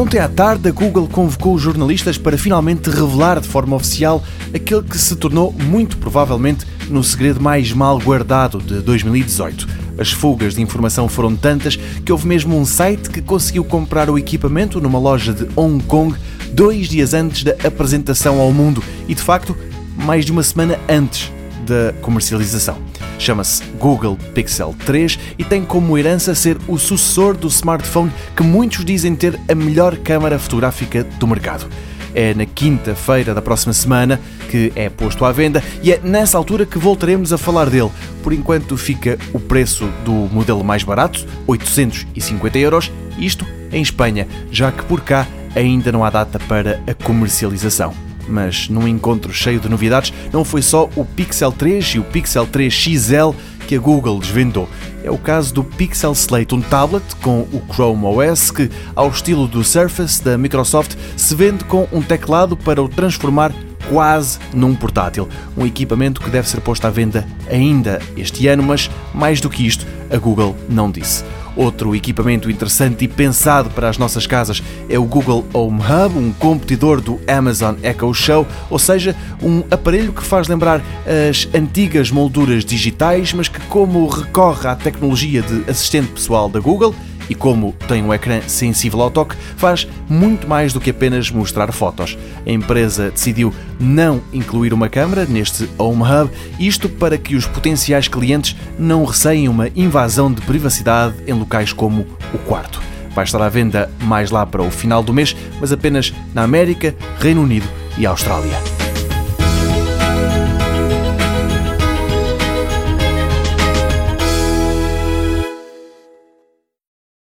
Ontem à tarde, a Google convocou os jornalistas para finalmente revelar de forma oficial aquele que se tornou, muito provavelmente, no segredo mais mal guardado de 2018. As fugas de informação foram tantas que houve mesmo um site que conseguiu comprar o equipamento numa loja de Hong Kong dois dias antes da apresentação ao mundo e, de facto, mais de uma semana antes da comercialização. Chama-se Google Pixel 3 e tem como herança ser o sucessor do smartphone que muitos dizem ter a melhor câmara fotográfica do mercado. É na quinta-feira da próxima semana que é posto à venda e é nessa altura que voltaremos a falar dele. Por enquanto fica o preço do modelo mais barato, 850 euros, isto em Espanha, já que por cá ainda não há data para a comercialização. Mas num encontro cheio de novidades, não foi só o Pixel 3 e o Pixel 3 XL que a Google desvendou. É o caso do Pixel Slate, um tablet com o Chrome OS que, ao estilo do Surface da Microsoft, se vende com um teclado para o transformar quase num portátil. Um equipamento que deve ser posto à venda ainda este ano, mas mais do que isto, a Google não disse. Outro equipamento interessante e pensado para as nossas casas é o Google Home Hub, um competidor do Amazon Echo Show, ou seja, um aparelho que faz lembrar as antigas molduras digitais, mas que, como recorre à tecnologia de assistente pessoal da Google, e como tem um ecrã sensível ao toque, faz muito mais do que apenas mostrar fotos. A empresa decidiu não incluir uma câmera neste Home Hub, isto para que os potenciais clientes não receiem uma invasão de privacidade em locais como o quarto. Vai estar à venda mais lá para o final do mês, mas apenas na América, Reino Unido e Austrália.